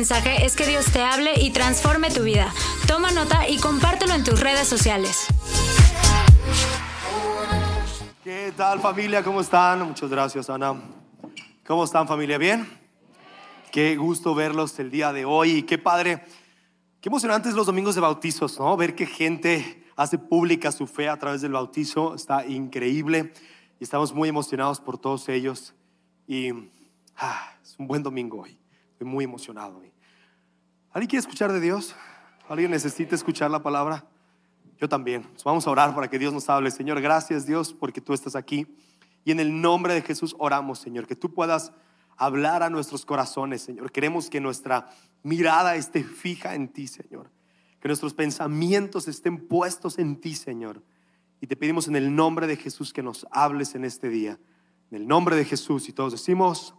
mensaje es que Dios te hable y transforme tu vida. Toma nota y compártelo en tus redes sociales. ¿Qué tal familia? ¿Cómo están? Muchas gracias Ana. ¿Cómo están familia? ¿Bien? Qué gusto verlos el día de hoy qué padre, qué emocionantes los domingos de bautizos, ¿no? Ver que gente hace pública su fe a través del bautizo está increíble y estamos muy emocionados por todos ellos y ah, es un buen domingo hoy. Muy emocionado. ¿Alguien quiere escuchar de Dios? ¿Alguien necesita escuchar la palabra? Yo también. Vamos a orar para que Dios nos hable. Señor, gracias Dios porque tú estás aquí. Y en el nombre de Jesús oramos, Señor, que tú puedas hablar a nuestros corazones, Señor. Queremos que nuestra mirada esté fija en ti, Señor. Que nuestros pensamientos estén puestos en ti, Señor. Y te pedimos en el nombre de Jesús que nos hables en este día. En el nombre de Jesús. Y todos decimos,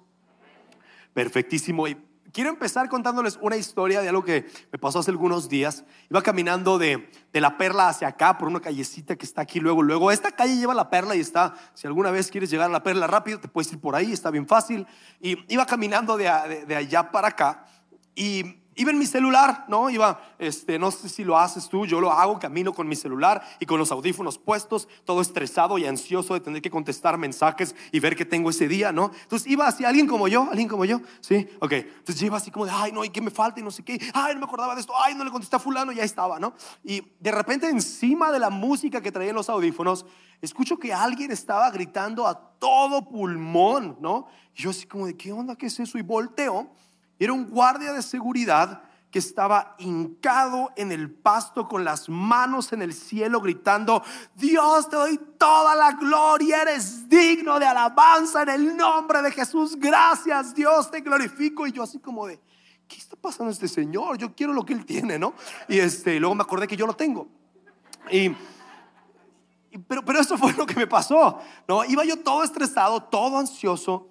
perfectísimo. Y quiero empezar contándoles una historia de algo que me pasó hace algunos días. Iba caminando de, de, la perla hacia acá por una callecita que está aquí luego. Luego, esta calle lleva la perla y está, si alguna vez quieres llegar a la perla rápido, te puedes ir por ahí, está bien fácil. Y iba caminando de, de, de allá para acá y iba en mi celular, ¿no? Iba, este, no sé si lo haces tú, yo lo hago, camino con mi celular y con los audífonos puestos, todo estresado y ansioso de tener que contestar mensajes y ver qué tengo ese día, ¿no? Entonces iba así, alguien como yo, alguien como yo, ¿sí? Ok, entonces yo iba así como de, ay, no, ¿y qué me falta? Y no sé qué, ay, no me acordaba de esto, ay, no le contesté a fulano, y ya estaba, ¿no? Y de repente encima de la música que traían los audífonos, escucho que alguien estaba gritando a todo pulmón, ¿no? Y yo así como de, ¿qué onda? ¿Qué es eso? Y volteo era un guardia de seguridad que estaba hincado en el pasto con las manos en el cielo gritando, Dios te doy toda la gloria, eres digno de alabanza en el nombre de Jesús, gracias Dios, te glorifico. Y yo así como de, ¿qué está pasando este señor? Yo quiero lo que él tiene, ¿no? Y este, luego me acordé que yo lo tengo. Y, pero, pero eso fue lo que me pasó, ¿no? Iba yo todo estresado, todo ansioso,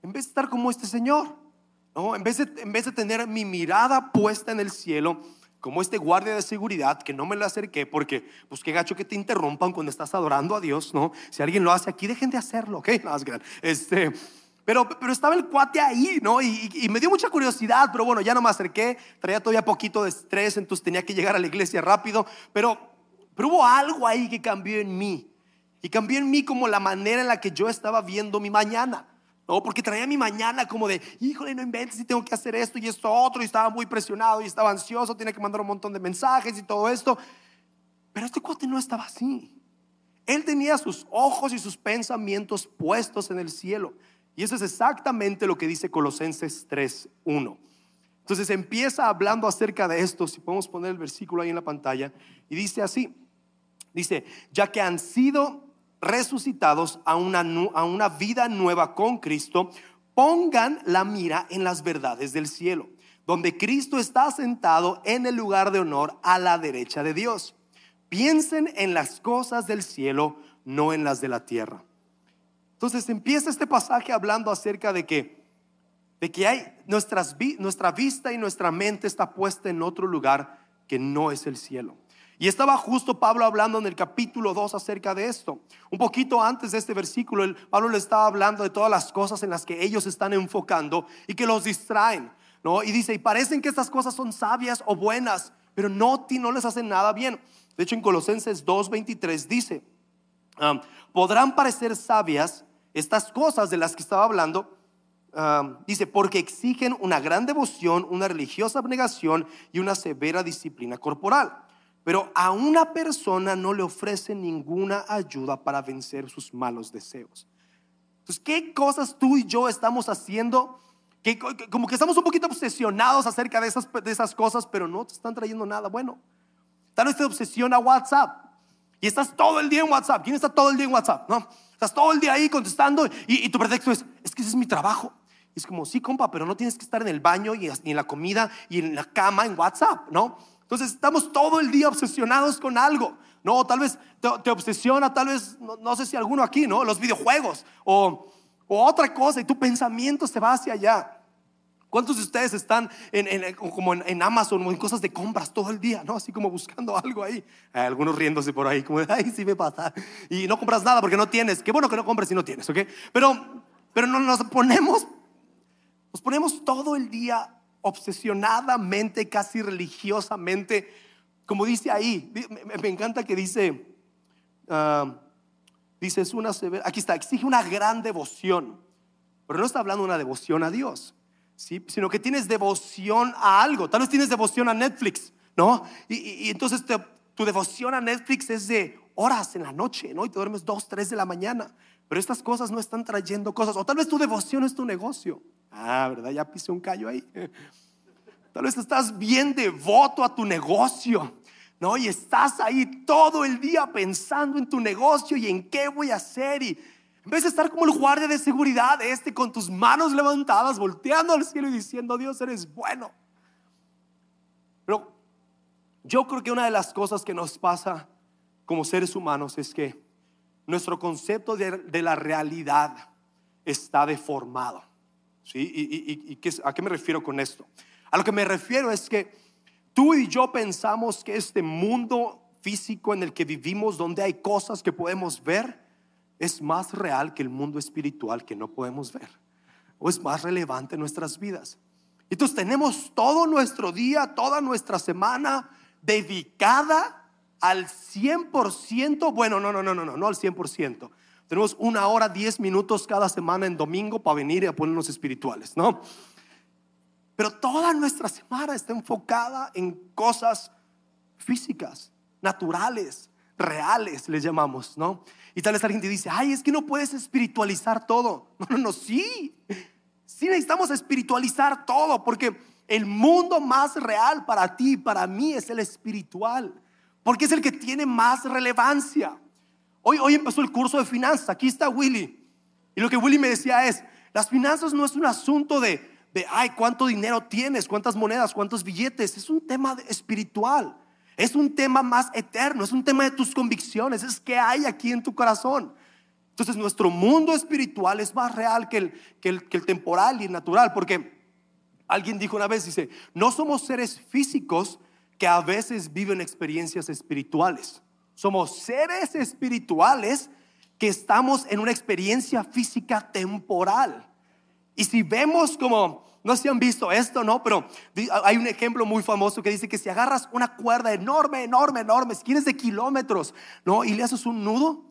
en vez de estar como este señor. No, en vez, de, en vez de tener mi mirada puesta en el cielo, como este guardia de seguridad que no me le acerqué porque, pues qué gacho que te interrumpan cuando estás adorando a Dios, ¿no? Si alguien lo hace aquí, dejen de hacerlo, ¿ok? No, este, pero, pero estaba el cuate ahí, ¿no? Y, y, me dio mucha curiosidad, pero bueno, ya no me acerqué, traía todavía poquito de estrés, entonces tenía que llegar a la iglesia rápido, pero, pero hubo algo ahí que cambió en mí. Y cambió en mí como la manera en la que yo estaba viendo mi mañana. No, porque traía mi mañana como de, híjole, no inventes y tengo que hacer esto y esto otro. Y estaba muy presionado y estaba ansioso, tenía que mandar un montón de mensajes y todo esto. Pero este cuate no estaba así. Él tenía sus ojos y sus pensamientos puestos en el cielo. Y eso es exactamente lo que dice Colosenses 3.1. Entonces empieza hablando acerca de esto, si podemos poner el versículo ahí en la pantalla, y dice así, dice, ya que han sido resucitados a una, a una vida nueva con Cristo, pongan la mira en las verdades del cielo, donde Cristo está sentado en el lugar de honor a la derecha de Dios. Piensen en las cosas del cielo, no en las de la tierra. Entonces empieza este pasaje hablando acerca de que, de que hay nuestras, nuestra vista y nuestra mente está puesta en otro lugar que no es el cielo. Y estaba justo Pablo hablando en el capítulo 2 acerca de esto. Un poquito antes de este versículo, Pablo le estaba hablando de todas las cosas en las que ellos están enfocando y que los distraen. ¿no? Y dice, y parecen que estas cosas son sabias o buenas, pero no, no les hacen nada bien. De hecho, en Colosenses 2.23 dice, um, podrán parecer sabias estas cosas de las que estaba hablando, um, dice, porque exigen una gran devoción, una religiosa abnegación y una severa disciplina corporal pero a una persona no le ofrece ninguna ayuda para vencer sus malos deseos. Entonces, ¿qué cosas tú y yo estamos haciendo? Que como que estamos un poquito obsesionados acerca de esas, de esas cosas, pero no te están trayendo nada bueno. Tal vez te obsesiona WhatsApp y estás todo el día en WhatsApp. ¿Quién está todo el día en WhatsApp? ¿No? Estás todo el día ahí contestando y, y tu pretexto es, es que ese es mi trabajo. Es como, sí, compa, pero no tienes que estar en el baño y en la comida y en la cama en WhatsApp, ¿no? Entonces estamos todo el día obsesionados con algo. No, tal vez te, obsesiona, tal vez, no, sé si alguno aquí, ¿no? Los videojuegos o, otra cosa y tu pensamiento se va hacia allá. ¿Cuántos de ustedes están en, como en, Amazon o en cosas de compras todo el día, ¿no? Así como buscando algo ahí. algunos riéndose por ahí, como, ay, sí me pasa. Y no compras nada porque no tienes. Qué bueno que no compres si no tienes, ¿ok? Pero, pero no, nos ponemos, nos ponemos todo el día obsesionadamente, casi religiosamente, como dice ahí, me, encanta que dice, uh, dice, es una severa, aquí está, exige una gran devoción, pero no está hablando de una devoción a Dios, ¿sí? sino que tienes devoción a algo, tal vez tienes devoción a Netflix, ¿no? Y, entonces tu devoción a Netflix es de horas en la noche, ¿no? Y te duermes dos, tres de la mañana. Pero estas cosas no están trayendo cosas. O tal vez tu devoción es tu negocio. Ah, ¿verdad? Ya pisé un callo ahí. Tal vez estás bien devoto a tu negocio. ¿no? Y estás ahí todo el día pensando en tu negocio y en qué voy a hacer. Y en vez de estar como el guardia de seguridad, este con tus manos levantadas, volteando al cielo y diciendo, Dios, eres bueno. Pero yo creo que una de las cosas que nos pasa como seres humanos es que nuestro concepto de, la realidad está deformado. ¿sí? ¿Y, y, a qué me refiero con esto? A lo que me refiero es que tú y yo pensamos que este mundo físico en el que vivimos, donde hay cosas que podemos ver, es más real que el mundo espiritual que no podemos ver. O es más relevante en nuestras vidas. Entonces tenemos todo nuestro día, toda nuestra semana dedicada al 100%, bueno, no, no, no, no, no, no al 100%. Tenemos una hora, 10 minutos cada semana en domingo para venir y a ponernos espirituales, ¿no? Pero toda nuestra semana está enfocada en cosas físicas, naturales, reales, les llamamos, ¿no? Y tal vez alguien te dice, ay, es que no puedes espiritualizar todo. No, no, no, sí. Sí necesitamos espiritualizar todo porque el mundo más real para ti para mí es el espiritual porque es el que tiene más relevancia. Hoy, hoy empezó el curso de finanzas, aquí está Willy. Y lo que Willy me decía es, las finanzas no es un asunto de, de, ay, cuánto dinero tienes, cuántas monedas, cuántos billetes, es un tema espiritual. Es un tema más eterno, es un tema de tus convicciones, es que hay aquí en tu corazón. Entonces nuestro mundo espiritual es más real que el, que el, temporal y el natural, porque alguien dijo una vez, dice, no somos seres físicos, que a veces viven experiencias espirituales. Somos seres espirituales que estamos en una experiencia física temporal. Y si vemos como, no sé si han visto esto, ¿no? Pero hay un ejemplo muy famoso que dice que si agarras una cuerda enorme, enorme, enorme, quieres de kilómetros, ¿no? Y le haces un nudo,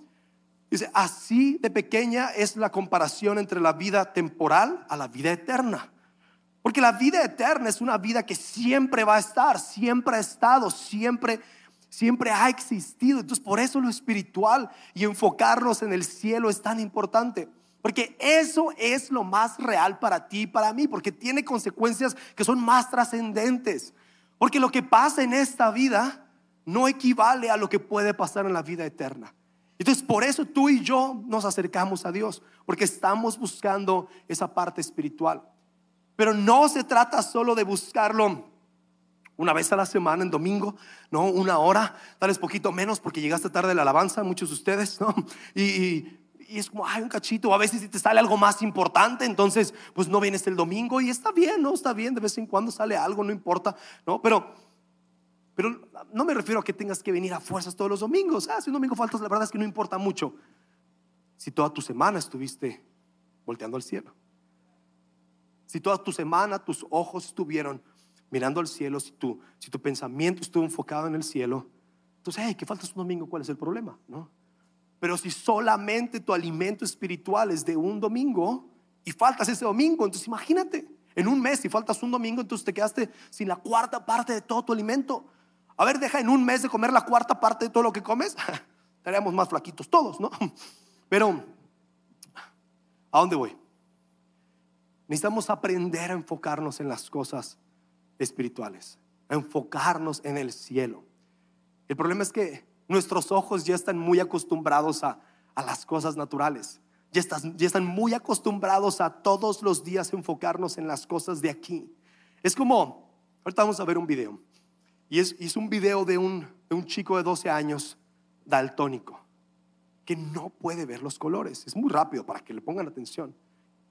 dice, así de pequeña es la comparación entre la vida temporal a la vida eterna. Porque la vida eterna es una vida que siempre va a estar, siempre ha estado, siempre, siempre ha existido. Entonces por eso lo espiritual y enfocarnos en el cielo es tan importante. Porque eso es lo más real para ti y para mí, porque tiene consecuencias que son más trascendentes. Porque lo que pasa en esta vida no equivale a lo que puede pasar en la vida eterna. Entonces, por eso tú y yo nos acercamos a Dios, porque estamos buscando esa parte espiritual. Pero no se trata solo de buscarlo una vez a la semana en domingo, no una hora, tal vez poquito menos porque llegaste tarde a la alabanza, muchos de ustedes, ¿no? Y, es como, ay, un cachito, a veces si te sale algo más importante, entonces pues no vienes el domingo y está bien, ¿no? Está bien, de vez en cuando sale algo, no importa, ¿no? Pero, pero no me refiero a que tengas que venir a fuerzas todos los domingos, ah, si un domingo faltas, la verdad es que no importa mucho. Si toda tu semana estuviste volteando al cielo. Si toda tu semana tus ojos estuvieron mirando al cielo, si tu, si tu pensamiento estuvo enfocado en el cielo, entonces, hey, que faltas un domingo, ¿cuál es el problema? ¿No? Pero si solamente tu alimento espiritual es de un domingo y faltas ese domingo, entonces imagínate, en un mes, si faltas un domingo, entonces te quedaste sin la cuarta parte de todo tu alimento. A ver, deja en un mes de comer la cuarta parte de todo lo que comes. Estaríamos más flaquitos todos, ¿no? Pero, ¿a dónde voy? Necesitamos aprender a enfocarnos en las cosas espirituales, a enfocarnos en el cielo. El problema es que nuestros ojos ya están muy acostumbrados a, las cosas naturales. Ya, ya, están muy acostumbrados a todos los días enfocarnos en las cosas de aquí. Es como, ahorita vamos a ver un video. Y es, es un video de un, de un chico de 12 años daltónico que no puede ver los colores. Es muy rápido para que le pongan atención.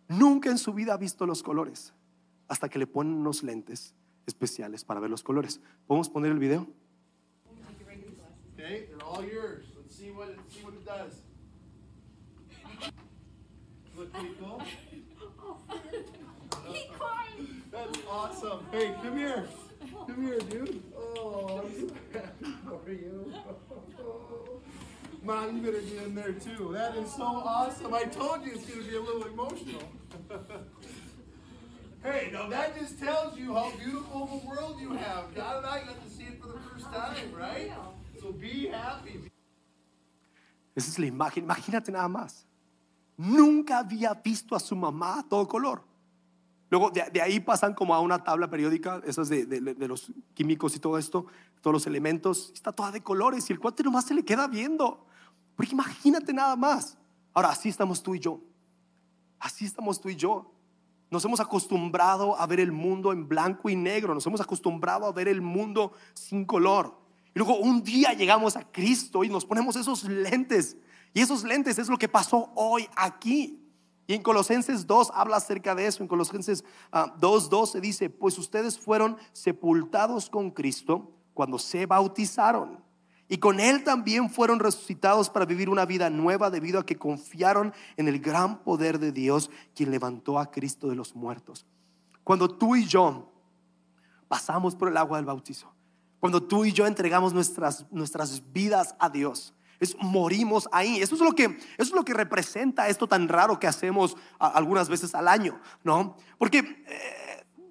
Nunca en su vida ha visto los colores hasta que le ponen unos lentes especiales para ver los colores. ¿Podemos poner el video? Okay, they're all yours. Let's see what it, see what it does. Look pretty cool. He cried. That's awesome. Hey, come here. Come here, dude. Oh, I'm so happy for you. Better get in there too. That is so awesome. I told you it's going to be a little emotional. hey, now that just tells you how beautiful of a world you have. God and I got to see it for the first time, right? So be happy. Esa es la imagen. Imagínate nada más. Nunca había visto a su mamá todo color. Luego de, ahí pasan como a una tabla periódica, esas de, de- de los químicos y todo esto, todos los elementos. Está toda de colores y el cuate nomás se le queda viendo. Porque imagínate nada más. Ahora, así estamos tú y yo. Así estamos tú y yo. Nos hemos acostumbrado a ver el mundo en blanco y negro. Nos hemos acostumbrado a ver el mundo sin color. Y luego un día llegamos a Cristo y nos ponemos esos lentes. Y esos lentes es lo que pasó hoy aquí. Y en Colosenses 2 habla acerca de eso. En Colosenses ah, 2.2 se dice, pues ustedes fueron sepultados con Cristo cuando se bautizaron. Y con Él también fueron resucitados para vivir una vida nueva debido a que confiaron en el gran poder de Dios, quien levantó a Cristo de los muertos. Cuando tú y yo pasamos por el agua del bautizo, cuando tú y yo entregamos nuestras, nuestras vidas a Dios, es, morimos ahí. Eso es, lo que, eso es lo que representa esto tan raro que hacemos algunas veces al año, ¿no? Porque... eh,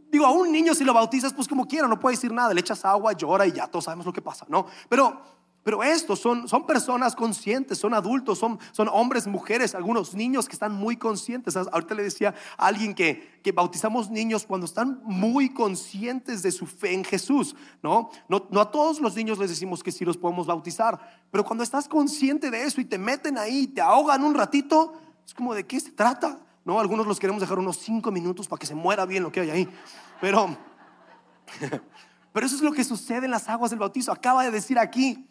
Digo, a un niño si lo bautizas, pues como quiera, no puede decir nada, le echas agua, llora y ya todos sabemos lo que pasa, ¿no? Pero, pero estos son, son personas conscientes, son adultos, son, son hombres, mujeres, algunos niños que están muy conscientes. Ahorita le decía a alguien que, que bautizamos niños cuando están muy conscientes de su fe en Jesús, ¿no? ¿no? No a todos los niños les decimos que sí los podemos bautizar, pero cuando estás consciente de eso y te meten ahí, te ahogan un ratito, es como de qué se trata. No, algunos los queremos dejar unos cinco minutos para que se muera bien lo que hay ahí. Pero, pero eso es lo que sucede en las aguas del bautizo. Acaba de decir aquí,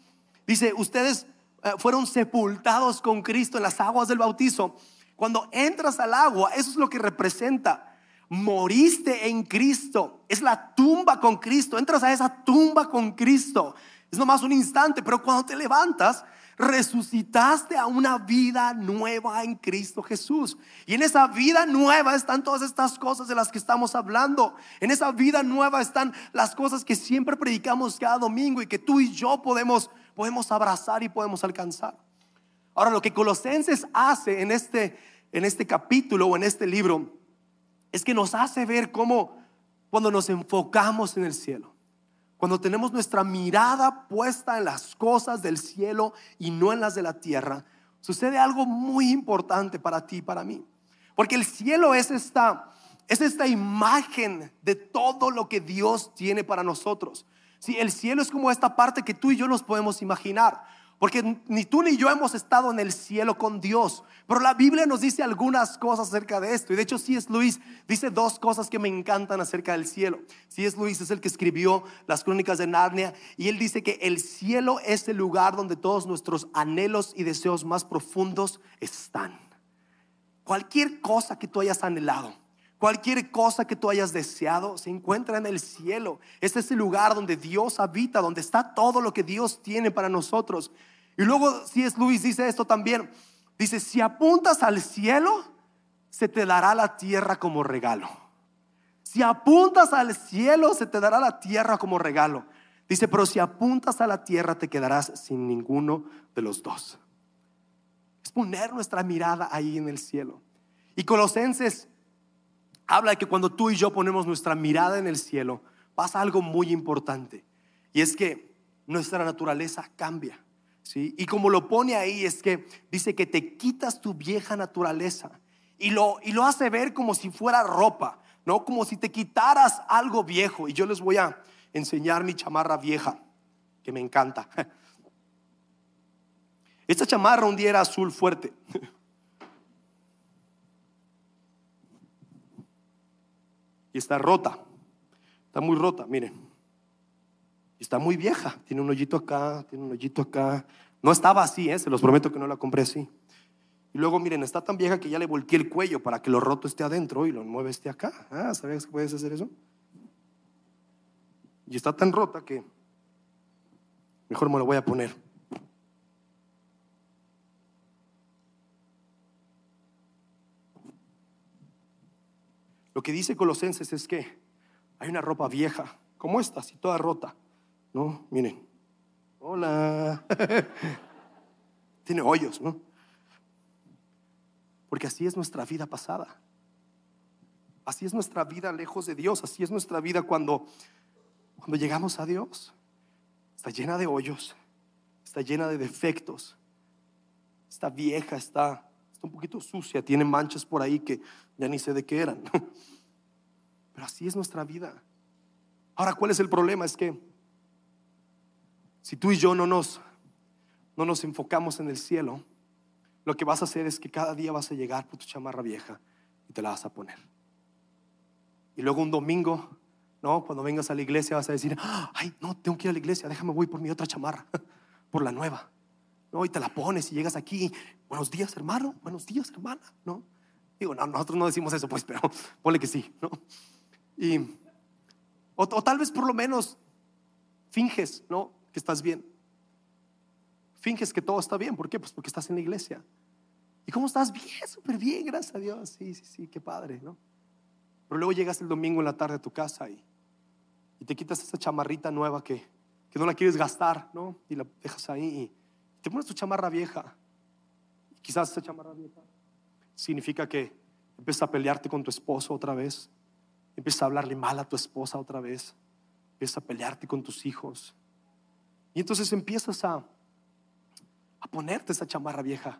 dice, ustedes eh, fueron sepultados con Cristo en las aguas del bautizo. Cuando entras al agua, eso es lo que representa. Moriste en Cristo. Es la tumba con Cristo. Entras a esa tumba con Cristo. Es nomás un instante, pero cuando te levantas, resucitaste a una vida nueva en Cristo Jesús. Y en esa vida nueva están todas estas cosas de las que estamos hablando. En esa vida nueva están las cosas que siempre predicamos cada domingo y que tú y yo podemos, podemos abrazar y podemos alcanzar. Ahora, lo que Colosenses hace en este, en este capítulo o en este libro es que nos hace ver cómo cuando nos enfocamos en el cielo, cuando tenemos nuestra mirada puesta en las cosas del cielo y no en las de la tierra, sucede algo muy importante para ti y para mí. Porque el cielo es esta, es esta imagen de todo lo que Dios tiene para nosotros. Sí, el cielo es como esta parte que tú y yo nos podemos imaginar. Porque ni tú ni yo hemos estado en el cielo con Dios. Pero la Biblia nos dice algunas cosas acerca de esto. Y de hecho, si es Luis, dice dos cosas que me encantan acerca del cielo. Si es Luis, es el que escribió las crónicas de Narnia. Y él dice que el cielo es el lugar donde todos nuestros anhelos y deseos más profundos están. Cualquier cosa que tú hayas anhelado, cualquier cosa que tú hayas deseado, se encuentra en el cielo. Este es el lugar donde Dios habita, donde está todo lo que Dios tiene para nosotros. Y luego, si es Luis, dice esto también. Dice, si apuntas al cielo, se te dará la tierra como regalo. Si apuntas al cielo, se te dará la tierra como regalo. Dice, pero si apuntas a la tierra, te quedarás sin ninguno de los dos. Es poner nuestra mirada ahí en el cielo. Y Colosenses habla de que cuando tú y yo ponemos nuestra mirada en el cielo, pasa algo muy importante. Y es que nuestra naturaleza cambia. ¿sí? Y como lo pone ahí, es que dice que te quitas tu vieja naturaleza. Y lo, y lo hace ver como si fuera ropa, ¿no? Como si te quitaras algo viejo. Y yo les voy a enseñar mi chamarra vieja, que me encanta. Esta chamarra un día era azul fuerte. Y está rota. Está muy rota, miren. Está muy vieja. Tiene un hoyito acá, tiene un hoyito acá. No estaba así, ¿eh? se los prometo que no la compré así. Y luego, miren, está tan vieja que ya le volteé el cuello para que lo roto esté adentro y lo mueve esté acá. Ah, ¿sabías que puedes hacer eso? Y está tan rota que mejor me lo voy a poner. Lo que dice Colosenses es que hay una ropa vieja, como esta, así toda rota. No, miren. Hola. Tiene hoyos, ¿no? Porque así es nuestra vida pasada. Así es nuestra vida lejos de Dios. Así es nuestra vida cuando, cuando llegamos a Dios. Está llena de hoyos. Está llena de defectos. Está vieja, está, un poquito sucia. Tiene manchas por ahí que ya ni sé de qué eran. Pero así es nuestra vida. Ahora, ¿cuál es el problema? Es que si tú y yo no nos, no nos enfocamos en el cielo, lo que vas a hacer es que cada día vas a llegar por tu chamarra vieja y te la vas a poner. Y luego un domingo, ¿no? Cuando vengas a la iglesia vas a decir, ay, no, tengo que ir a la iglesia, déjame voy por mi otra chamarra, por la nueva. ¿No? Y te la pones y llegas aquí, buenos días hermano, buenos días hermana, ¿no? Digo, no, nosotros no decimos eso, pues, pero ponle que sí, ¿no? Y, o, tal vez por lo menos finges, ¿no? Que estás bien. Finges que todo está bien. ¿Por qué? Pues porque estás en la iglesia. ¿Y cómo estás? Bien, súper bien, gracias a Dios. Sí, sí, sí, qué padre, ¿no? Pero luego llegas el domingo en la tarde a tu casa y, y te quitas esa chamarrita nueva que, que no la quieres gastar, ¿no? Y la dejas ahí te pones tu chamarra vieja. Quizás esa chamarra vieja significa que empiezas a pelearte con tu esposo otra vez, empiezas a hablarle mal a tu esposa otra vez, empiezas a pelearte con tus hijos. Y entonces empiezas a, a ponerte esa chamarra vieja.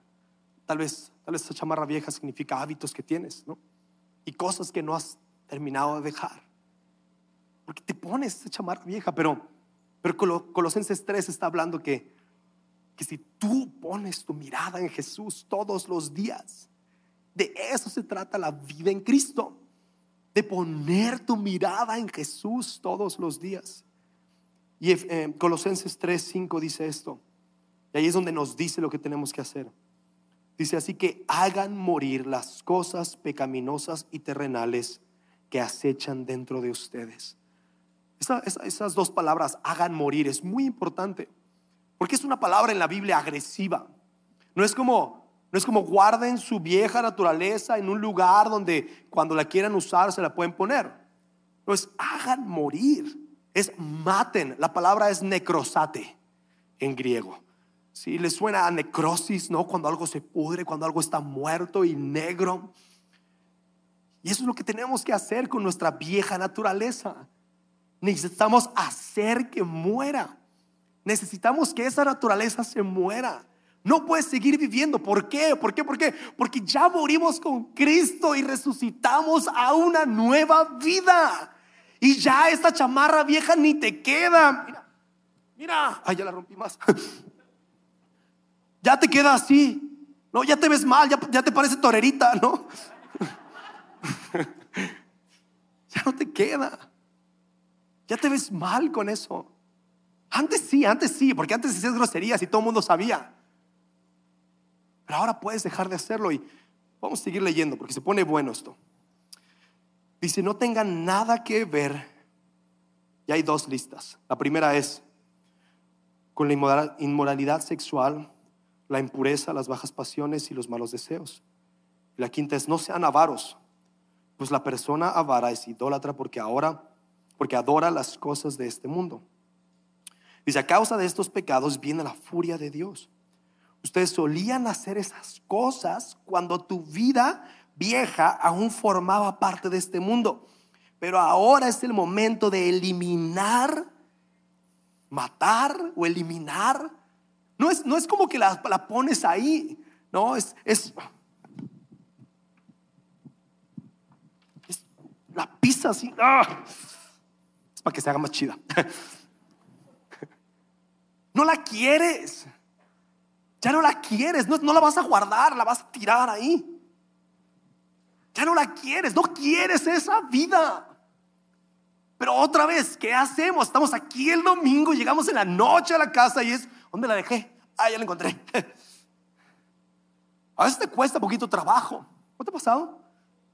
Tal vez, tal vez esa chamarra vieja significa hábitos que tienes, ¿no? Y cosas que no has terminado de dejar. Porque te pones esa chamarra vieja, pero, pero Colosenses 3 está hablando que, que si tú pones tu mirada en Jesús todos los días, de eso se trata la vida en Cristo, de poner tu mirada en Jesús todos los días. Y eh, Colosenses 3, 5 dice esto. Y ahí es donde nos dice lo que tenemos que hacer. Dice así que hagan morir las cosas pecaminosas y terrenales que acechan dentro de ustedes. esas dos palabras, hagan morir, es muy importante. Porque es una palabra en la Biblia agresiva. No es como, no es como guarden su vieja naturaleza en un lugar donde cuando la quieran usar se la pueden poner. No es hagan morir es maten. La palabra es necrosate en griego. Si le suena a necrosis, ¿no? Cuando algo se pudre, cuando algo está muerto y negro. Y eso es lo que tenemos que hacer con nuestra vieja naturaleza. Necesitamos hacer que muera. Necesitamos que esa naturaleza se muera. No puedes seguir viviendo. ¿Por qué? ¿Por qué? ¿Por qué? Porque ya morimos con Cristo y resucitamos a una nueva vida. Y ya esta chamarra vieja ni te queda. Mira, mira. Ay, ya la rompí más. ya te queda así. No, ya te ves mal, ya, ya te parece torerita, ¿no? ya no te queda. Ya te ves mal con eso. Antes sí, antes sí, porque antes hacías groserías y todo el mundo sabía. Pero ahora puedes dejar de hacerlo y vamos a seguir leyendo porque se pone bueno esto. Dice, no tengan nada que ver. Y hay dos listas. La primera es con la inmoralidad sexual, la impureza, las bajas pasiones y los malos deseos. Y la quinta es no sean avaros, pues la persona avara es idólatra porque ahora, porque adora las cosas de este mundo. Dice, a causa de estos pecados viene la furia de Dios. Ustedes solían hacer esas cosas cuando tu vida vieja aún formaba parte de este mundo. Pero ahora es el momento de eliminar, matar o eliminar. No es, no es como que la, pones ahí, no, es, es, la pisa así. ¡ah! Es para que se haga más chida. No la quieres. Ya no la quieres, no, la vas a guardar, la vas a tirar ahí. Ya no la quieres, no quieres esa vida. Pero otra vez, ¿qué hacemos? Estamos aquí el domingo, llegamos en la noche a la casa y es, ¿dónde la dejé? Ah, ya la encontré. A veces te cuesta poquito trabajo. ¿No te ha pasado?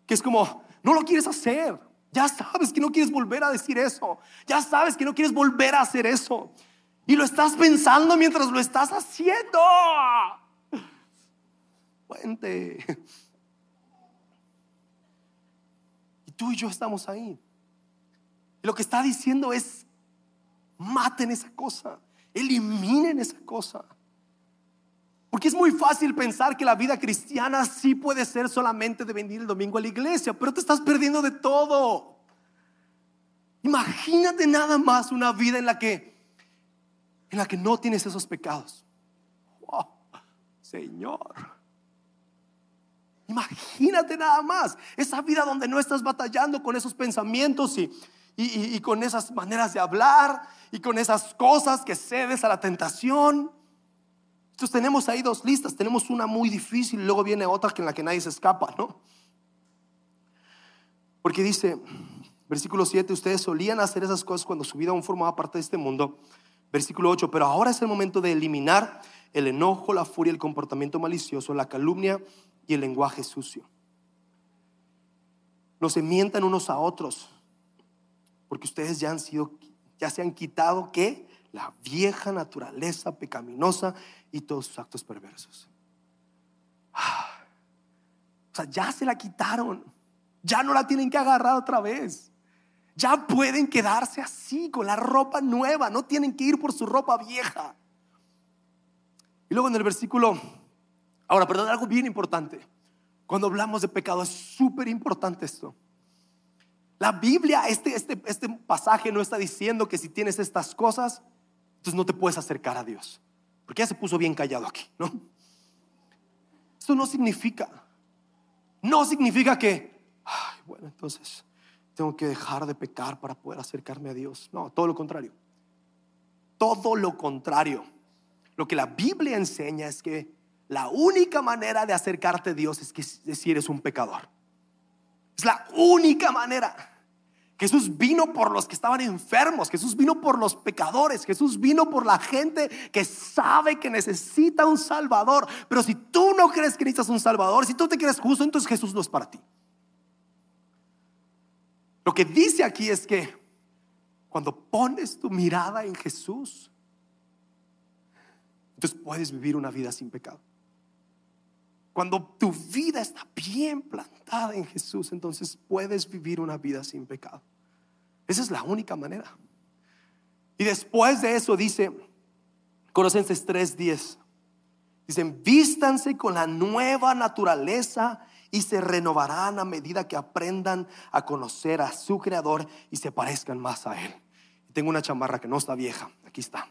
Que es como, no lo quieres hacer. Ya sabes que no quieres volver a decir eso. Ya sabes que no quieres volver a hacer eso. Y lo estás pensando mientras lo estás haciendo. Puente. Tú y yo estamos ahí. Y lo que está diciendo es, maten esa cosa, eliminen esa cosa. Porque es muy fácil pensar que la vida cristiana sí puede ser solamente de venir el domingo a la iglesia, pero te estás perdiendo de todo. Imagínate nada más una vida en la que en la que no tienes esos pecados. Señor. Imagínate nada más esa vida donde no estás batallando con esos pensamientos y, y, y con esas maneras de hablar y con esas cosas que cedes a la tentación. Entonces tenemos ahí dos listas, tenemos una muy difícil y luego viene otra en la que nadie se escapa, ¿no? Porque dice, versículo 7, ustedes solían hacer esas cosas cuando su vida aún formaba parte de este mundo. Versículo 8, pero ahora es el momento de eliminar el enojo, la furia, el comportamiento malicioso, la calumnia y el lenguaje sucio. No se mientan unos a otros, porque ustedes ya han sido, ya se han quitado que la vieja naturaleza pecaminosa y todos sus actos perversos. Ah, o sea, ya se la quitaron, ya no la tienen que agarrar otra vez. Ya pueden quedarse así, con la ropa nueva, no tienen que ir por su ropa vieja. Y luego en el versículo, ahora, perdón, algo bien importante. Cuando hablamos de pecado es súper importante esto. La Biblia, este, este, este pasaje no está diciendo que si tienes estas cosas, entonces no te puedes acercar a Dios. Porque ya se puso bien callado aquí, ¿no? Esto no significa, no significa que, ay, bueno, entonces tengo que dejar de pecar para poder acercarme a Dios. No, todo lo contrario. Todo lo contrario. Lo que la Biblia enseña es que la única manera de acercarte a Dios es que si eres un pecador. Es la única manera. Jesús vino por los que estaban enfermos, Jesús vino por los pecadores, Jesús vino por la gente que sabe que necesita un Salvador. Pero si tú no crees que necesitas un Salvador, si tú te crees justo, entonces Jesús no es para ti. Lo que dice aquí es que cuando pones tu mirada en Jesús, entonces puedes vivir una vida sin pecado. Cuando tu vida está bien plantada en Jesús, entonces puedes vivir una vida sin pecado. Esa es la única manera. Y después de eso dice Colosenses 3:10. Dicen, vístanse con la nueva naturaleza y se renovarán a medida que aprendan a conocer a su creador y se parezcan más a él. Tengo una chamarra que no está vieja, aquí está.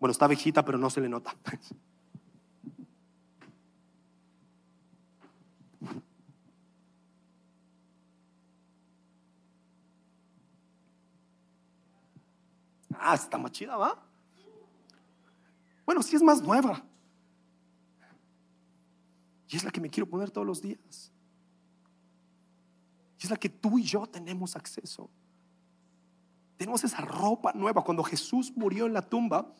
Bueno, está viejita, pero no se le nota. Ah, está más chida, ¿va? Bueno, sí es más nueva. Y es la que me quiero poner todos los días. Y es la que tú y yo tenemos acceso. Tenemos esa ropa nueva. Cuando Jesús murió en la tumba,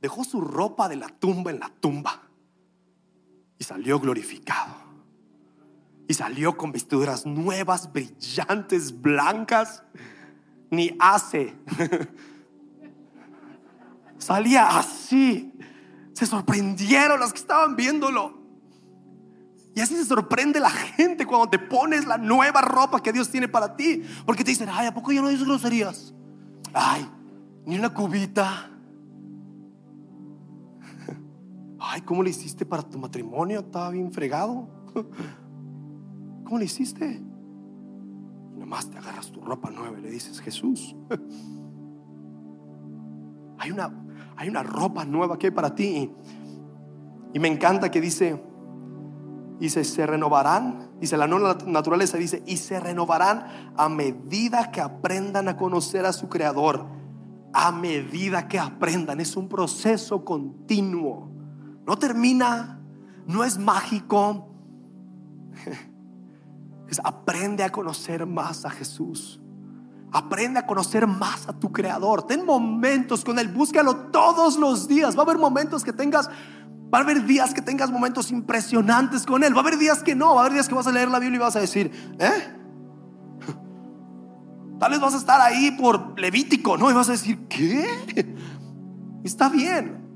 dejó su ropa de la tumba en la tumba. Y salió glorificado. Y salió con vestiduras nuevas, brillantes, blancas ni hace. Salía así. Se sorprendieron los que estaban viéndolo. Y así se sorprende la gente cuando te pones la nueva ropa que Dios tiene para ti. Porque te dicen, ay, ¿a poco ya no dices groserías? Ay, ni una cubita. Ay, ¿cómo le hiciste para tu matrimonio? Estaba bien fregado. ¿Cómo le hiciste? Nomás te agarras tu ropa nueva y le dices, Jesús, hay una, hay una ropa nueva que hay para ti. Y me encanta que dice, dice, se renovarán, dice la nueva naturaleza, dice, y se renovarán a medida que aprendan a conocer a su creador. A medida que aprendan, es un proceso continuo. No termina, no es mágico. aprende a conocer más a Jesús. Aprende a conocer más a tu creador. Ten momentos con él, búscalo todos los días. Va a haber momentos que tengas Va a haber días que tengas momentos impresionantes con Él. Va a haber días que no. Va a haber días que vas a leer la Biblia y vas a decir, ¿eh? Tal vez vas a estar ahí por Levítico, ¿no? Y vas a decir, ¿qué? Está bien.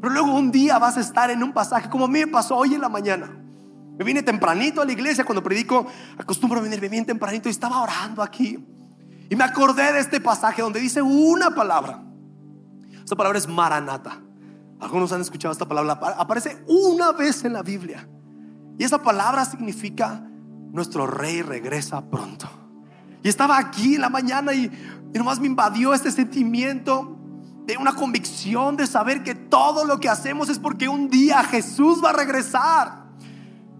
Pero luego un día vas a estar en un pasaje como a mí me pasó hoy en la mañana. Me vine tempranito a la iglesia cuando predico, acostumbro a venirme bien tempranito y estaba orando aquí. Y me acordé de este pasaje donde dice una palabra. Esta palabra es Maranata. Algunos han escuchado esta palabra. Aparece una vez en la Biblia. Y esa palabra significa nuestro rey regresa pronto. Y estaba aquí en la mañana y, y nomás me invadió este sentimiento de una convicción de saber que todo lo que hacemos es porque un día Jesús va a regresar.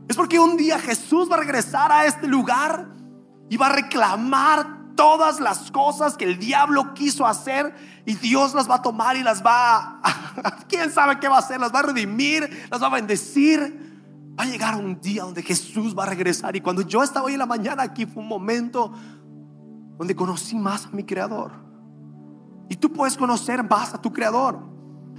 Es porque un día Jesús va a regresar a este lugar y va a reclamar todas las cosas que el diablo quiso hacer y Dios las va a tomar y las va a, quién sabe qué va a hacer, las va a redimir, las va a bendecir. Va a llegar un día donde Jesús va a regresar y cuando yo estaba hoy en la mañana aquí fue un momento donde conocí más a mi creador. Y tú puedes conocer más a tu creador.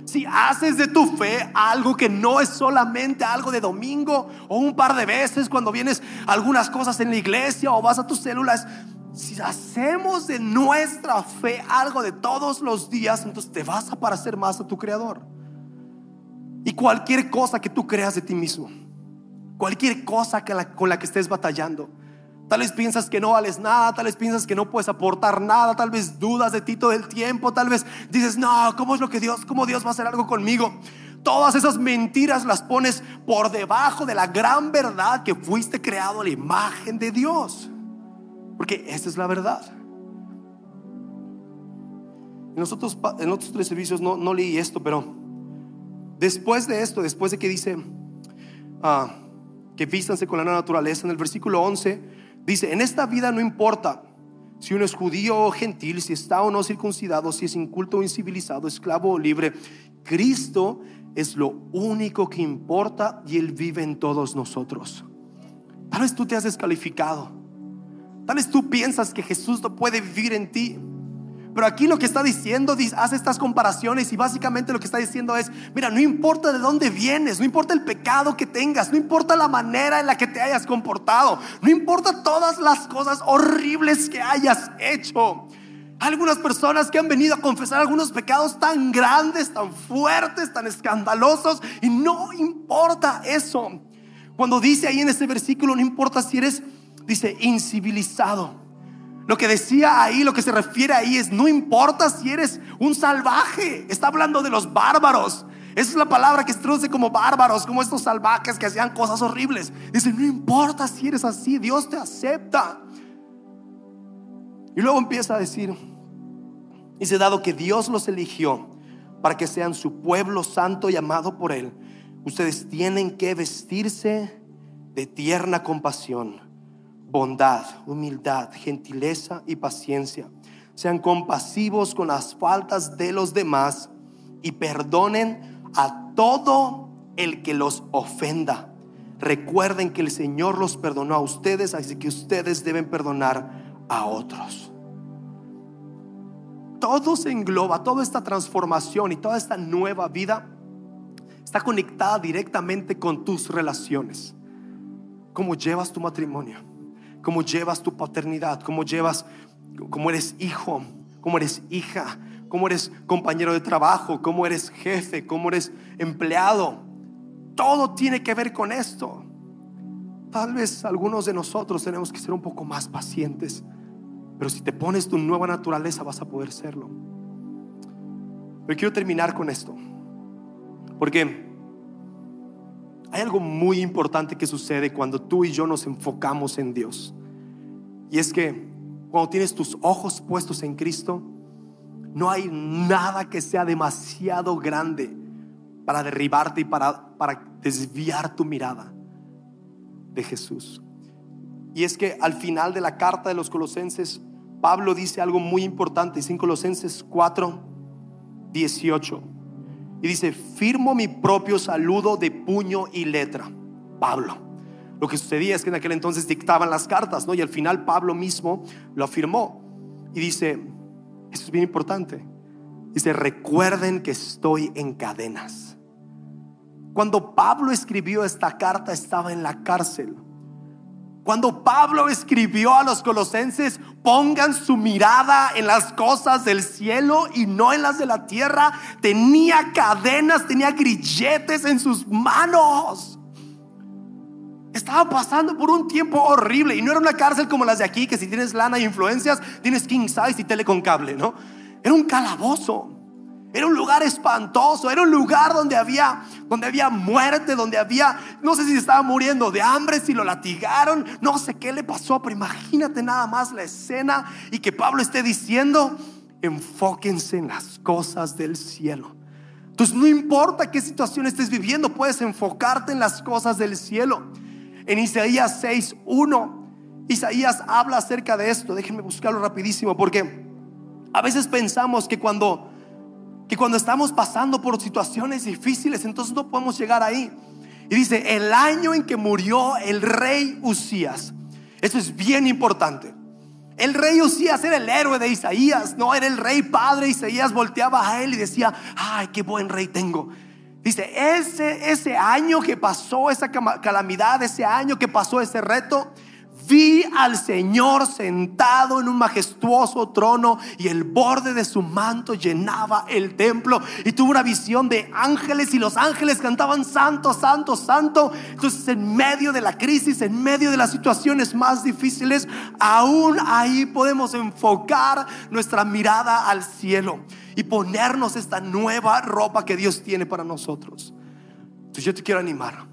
Si haces de tu fe algo que no es solamente algo de domingo o un par de veces cuando vienes algunas cosas en la iglesia o vas a tus células, si hacemos de nuestra fe algo de todos los días, entonces te vas a parecer más a tu creador. Y cualquier cosa que tú creas de ti mismo, cualquier cosa con la que estés batallando, Tal vez piensas que no vales nada, tal vez piensas que no puedes aportar nada, tal vez dudas de ti todo el tiempo, tal vez dices, no, ¿cómo es lo que Dios, cómo Dios va a hacer algo conmigo? Todas esas mentiras las pones por debajo de la gran verdad que fuiste creado a la imagen de Dios. Porque esa es la verdad. En, otros tres servicios no, no leí esto, pero después de esto, después de que dice ah, que vístanse con la naturaleza, en el versículo 11 Dice, en esta vida no importa si uno es judío o gentil, si está o no circuncidado, si es inculto o incivilizado, esclavo o libre. Cristo es lo único que importa y Él vive en todos nosotros. Tal vez tú te has descalificado. Tal vez tú piensas que Jesús no puede vivir en ti. Pero aquí lo que está diciendo, hace estas comparaciones y básicamente lo que está diciendo es, mira, no importa de dónde vienes, no importa el pecado que tengas, no importa la manera en la que te hayas comportado, no importa todas las cosas horribles que hayas hecho. Algunas personas que han venido a confesar algunos pecados tan grandes, tan fuertes, tan escandalosos, y no importa eso. Cuando dice ahí en este versículo, no importa si eres, dice, incivilizado lo que decía ahí, lo que se refiere ahí es, no importa si eres un salvaje, está hablando de los bárbaros. Esa es la palabra que se traduce como bárbaros, como estos salvajes que hacían cosas horribles. Dice, no importa si eres así, Dios te acepta. Y luego empieza a decir, dice, dado que Dios los eligió para que sean su pueblo santo y amado por Él, ustedes tienen que vestirse de tierna compasión bondad, humildad, gentileza y paciencia. Sean compasivos con las faltas de los demás y perdonen a todo el que los ofenda. Recuerden que el Señor los perdonó a ustedes, así que ustedes deben perdonar a otros. Todo se engloba, toda esta transformación y toda esta nueva vida está conectada directamente con tus relaciones. ¿Cómo llevas tu matrimonio? Cómo llevas tu paternidad, cómo llevas, cómo eres hijo, cómo eres hija, cómo eres compañero de trabajo, cómo eres jefe, cómo eres empleado. Todo tiene que ver con esto. Tal vez algunos de nosotros tenemos que ser un poco más pacientes, pero si te pones tu nueva naturaleza vas a poder serlo. Pero quiero terminar con esto, porque hay algo muy importante que sucede cuando tú y yo nos enfocamos en Dios. Y es que cuando tienes tus ojos puestos en Cristo, no hay nada que sea demasiado grande para derribarte y para, para desviar tu mirada de Jesús. Y es que al final de la carta de los colosenses, Pablo dice algo muy importante, en Colosenses 4, 18. Y dice, firmo mi propio saludo de puño y letra. Pablo. Lo que sucedía es que en aquel entonces dictaban las cartas, ¿no? Y al final Pablo mismo lo afirmó. Y dice, esto es bien importante. Dice, recuerden que estoy en cadenas. Cuando Pablo escribió esta carta estaba en la cárcel. Cuando Pablo escribió a los colosenses, pongan su mirada en las cosas del cielo y no en las de la tierra, tenía cadenas, tenía grilletes en sus manos. estaba pasando por un tiempo horrible y no era una cárcel como las de aquí, que si tienes lana e influencias, tienes king size y tele con cable, ¿no? Era un calabozo. Era un lugar espantoso, era un lugar donde había, donde había muerte, donde había, no sé si estaba muriendo de hambre, si lo latigaron, no sé qué le pasó, pero imagínate nada más la escena y que Pablo esté diciendo, enfóquense en las cosas del cielo. Entonces no importa qué situación estés viviendo, puedes enfocarte en las cosas del cielo. En Isaías 6.1, Isaías habla acerca de esto, déjenme buscarlo rapidísimo porque a veces pensamos que cuando que cuando estamos pasando por situaciones difíciles, entonces no podemos llegar ahí. Y dice, el año en que murió el rey Usías. Eso es bien importante. El rey Usías era el héroe de Isaías, no era el rey padre. Isaías volteaba a él y decía, ay, qué buen rey tengo. Dice, ese, ese año que pasó esa calamidad, ese año que pasó ese reto, Vi al Señor sentado en un majestuoso trono y el borde de su manto llenaba el templo. Y tuve una visión de ángeles y los ángeles cantaban santo, santo, santo. Entonces en medio de la crisis, en medio de las situaciones más difíciles, aún ahí podemos enfocar nuestra mirada al cielo y ponernos esta nueva ropa que Dios tiene para nosotros. Entonces yo te quiero animar.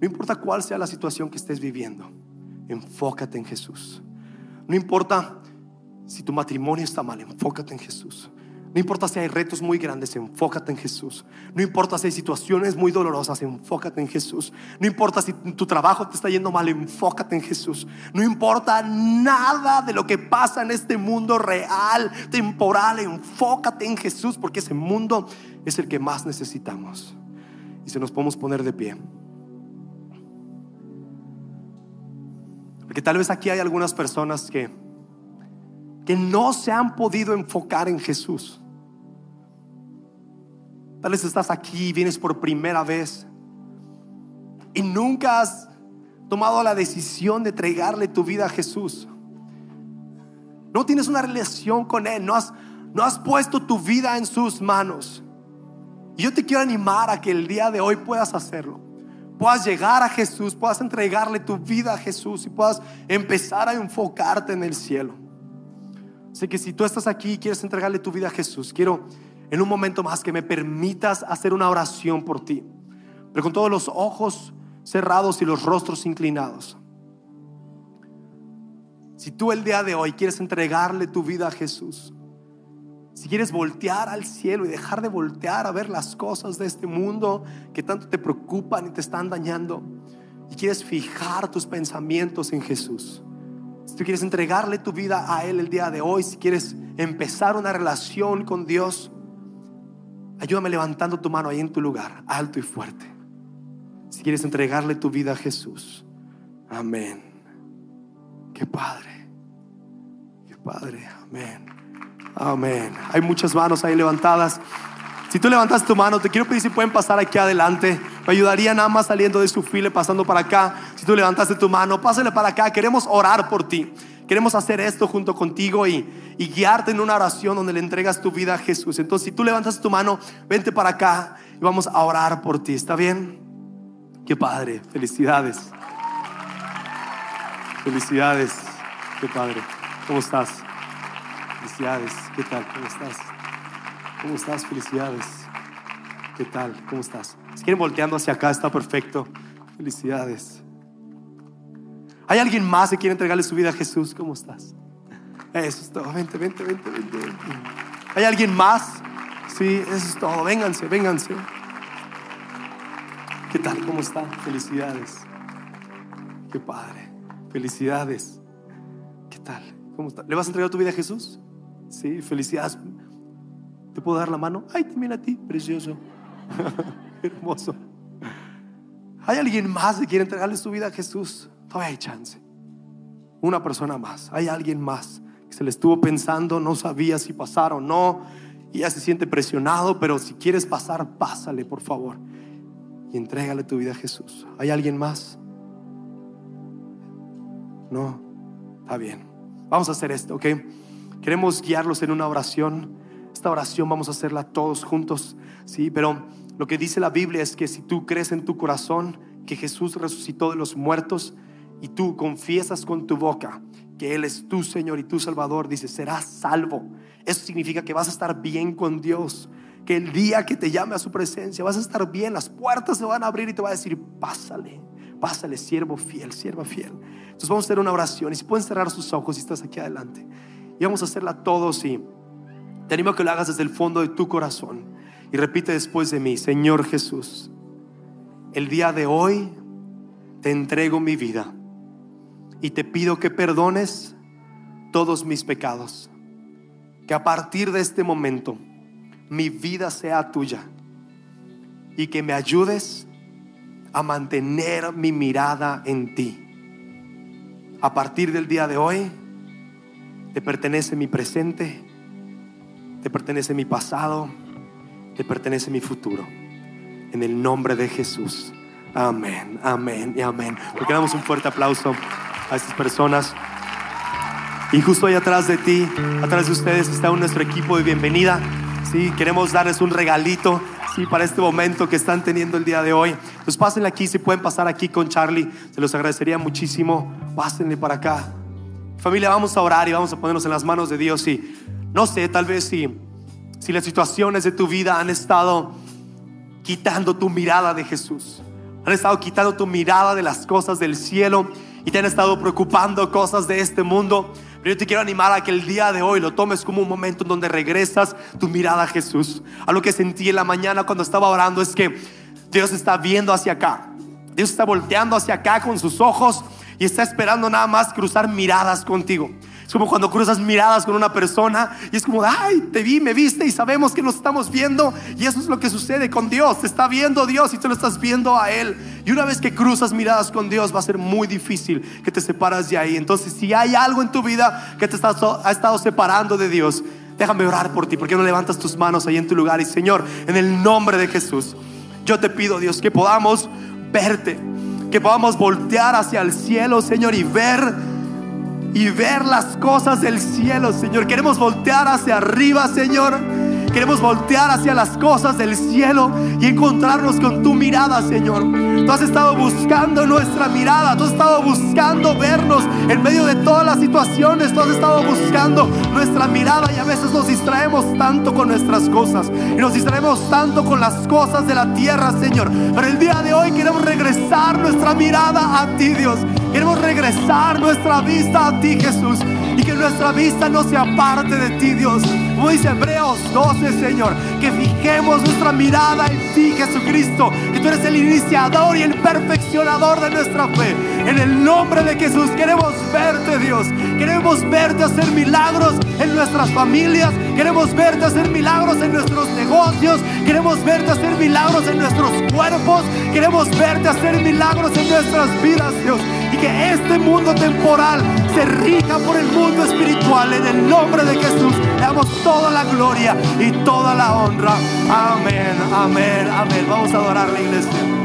No importa cuál sea la situación que estés viviendo enfócate en Jesús. No importa si tu matrimonio está mal, enfócate en Jesús. No importa si hay retos muy grandes, enfócate en Jesús. No importa si hay situaciones muy dolorosas, enfócate en Jesús. No importa si tu trabajo te está yendo mal, enfócate en Jesús. No importa nada de lo que pasa en este mundo real, temporal, enfócate en Jesús porque ese mundo es el que más necesitamos. Y se nos podemos poner de pie. Porque tal vez aquí hay algunas personas que, que no se han podido enfocar en Jesús. Tal vez estás aquí y vienes por primera vez y nunca has tomado la decisión de entregarle tu vida a Jesús. No tienes una relación con Él, no has, no has puesto tu vida en sus manos. Y yo te quiero animar a que el día de hoy puedas hacerlo puedas llegar a Jesús, puedas entregarle tu vida a Jesús y puedas empezar a enfocarte en el cielo. Así que si tú estás aquí y quieres entregarle tu vida a Jesús, quiero en un momento más que me permitas hacer una oración por ti, pero con todos los ojos cerrados y los rostros inclinados. Si tú el día de hoy quieres entregarle tu vida a Jesús, si quieres voltear al cielo y dejar de voltear a ver las cosas de este mundo que tanto te preocupan y te están dañando, y quieres fijar tus pensamientos en Jesús, si tú quieres entregarle tu vida a Él el día de hoy, si quieres empezar una relación con Dios, ayúdame levantando tu mano ahí en tu lugar, alto y fuerte. Si quieres entregarle tu vida a Jesús, amén. Qué padre, qué padre, amén. Amén. Hay muchas manos ahí levantadas. Si tú levantas tu mano, te quiero pedir si pueden pasar aquí adelante. Me ayudaría nada más saliendo de su fila, pasando para acá. Si tú levantaste tu mano, pásale para acá. Queremos orar por ti. Queremos hacer esto junto contigo y, y guiarte en una oración donde le entregas tu vida a Jesús. Entonces, si tú levantas tu mano, vente para acá y vamos a orar por ti. ¿Está bien? Qué padre. Felicidades. Felicidades. Qué padre. ¿Cómo estás? Felicidades. ¿Qué tal? ¿Cómo estás? ¿Cómo estás? Felicidades. ¿Qué tal? ¿Cómo estás? Si quieren volteando hacia acá, está perfecto. Felicidades. ¿Hay alguien más que quiere entregarle su vida a Jesús? ¿Cómo estás? Eso es todo. Vente, vente, vente, vente. ¿Hay alguien más? Sí, eso es todo. Vénganse, vénganse. ¿Qué tal? ¿Cómo está? Felicidades. Qué padre. Felicidades. ¿Qué tal? ¿Cómo está? ¿Le vas a entregar tu vida a Jesús? Sí, felicidades. ¿Te puedo dar la mano? Ay, también a ti, precioso. Hermoso. ¿Hay alguien más que quiere entregarle su vida a Jesús? Todavía hay chance. Una persona más. Hay alguien más que se le estuvo pensando, no sabía si pasar o no. Y ya se siente presionado, pero si quieres pasar, pásale, por favor. Y entrégale tu vida a Jesús. ¿Hay alguien más? No. Está bien. Vamos a hacer esto, ¿ok? Queremos guiarlos en una oración. Esta oración vamos a hacerla todos juntos, ¿sí? Pero lo que dice la Biblia es que si tú crees en tu corazón que Jesús resucitó de los muertos y tú confiesas con tu boca que Él es tu Señor y tu Salvador, dices, serás salvo. Eso significa que vas a estar bien con Dios. Que el día que te llame a su presencia vas a estar bien, las puertas se van a abrir y te va a decir, pásale, pásale, siervo fiel, sierva fiel. Entonces vamos a hacer una oración y si pueden cerrar sus ojos si estás aquí adelante. Y vamos a hacerla todos y te animo a que lo hagas desde el fondo de tu corazón. Y repite después de mí, Señor Jesús, el día de hoy te entrego mi vida y te pido que perdones todos mis pecados. Que a partir de este momento mi vida sea tuya y que me ayudes a mantener mi mirada en ti. A partir del día de hoy te pertenece mi presente, te pertenece mi pasado, te pertenece mi futuro. En el nombre de Jesús. Amén, amén y amén. Porque damos un fuerte aplauso a estas personas. Y justo ahí atrás de ti, atrás de ustedes está nuestro equipo de bienvenida. Sí, queremos darles un regalito sí, para este momento que están teniendo el día de hoy. Pues pásenle aquí, si pueden pasar aquí con Charlie, se los agradecería muchísimo. Pásenle para acá. Familia, vamos a orar y vamos a ponernos en las manos de Dios. Y no sé, tal vez si, si las situaciones de tu vida han estado quitando tu mirada de Jesús, han estado quitando tu mirada de las cosas del cielo y te han estado preocupando cosas de este mundo. Pero yo te quiero animar a que el día de hoy lo tomes como un momento en donde regresas tu mirada a Jesús. A lo que sentí en la mañana cuando estaba orando es que Dios está viendo hacia acá. Dios está volteando hacia acá con sus ojos y está esperando nada más cruzar miradas contigo. Es como cuando cruzas miradas con una persona y es como, ay, te vi, me viste y sabemos que nos estamos viendo. Y eso es lo que sucede con Dios. Te está viendo Dios y tú lo estás viendo a Él. Y una vez que cruzas miradas con Dios va a ser muy difícil que te separas de ahí. Entonces, si hay algo en tu vida que te ha estado separando de Dios, déjame orar por ti. porque no levantas tus manos ahí en tu lugar? Y Señor, en el nombre de Jesús, yo te pido, Dios, que podamos verte. Que podamos voltear hacia el cielo, Señor, y ver y ver las cosas del cielo, Señor. Queremos voltear hacia arriba, Señor. Queremos voltear hacia las cosas del cielo y encontrarnos con tu mirada, Señor. Tú has estado buscando nuestra mirada, tú has estado buscando vernos en medio de todas las situaciones, tú has estado buscando nuestra mirada y a veces nos distraemos tanto con nuestras cosas y nos distraemos tanto con las cosas de la tierra, Señor. Pero el día de hoy queremos regresar nuestra mirada a ti, Dios. Queremos regresar nuestra vista a ti, Jesús. Y que nuestra vista no se aparte de ti, Dios. Como dice Hebreos 12, Señor. Que fijemos nuestra mirada en ti, Jesucristo. Que tú eres el iniciador y el perfeccionador de nuestra fe. En el nombre de Jesús queremos verte, Dios. Queremos verte hacer milagros en nuestras familias. Queremos verte hacer milagros en nuestros negocios. Queremos verte hacer milagros en nuestros cuerpos. Queremos verte hacer milagros en nuestras vidas, Dios y que este mundo temporal se rija por el mundo espiritual. En el nombre de Jesús le damos toda la gloria y toda la honra. Amén, amén, amén. Vamos a adorar la iglesia.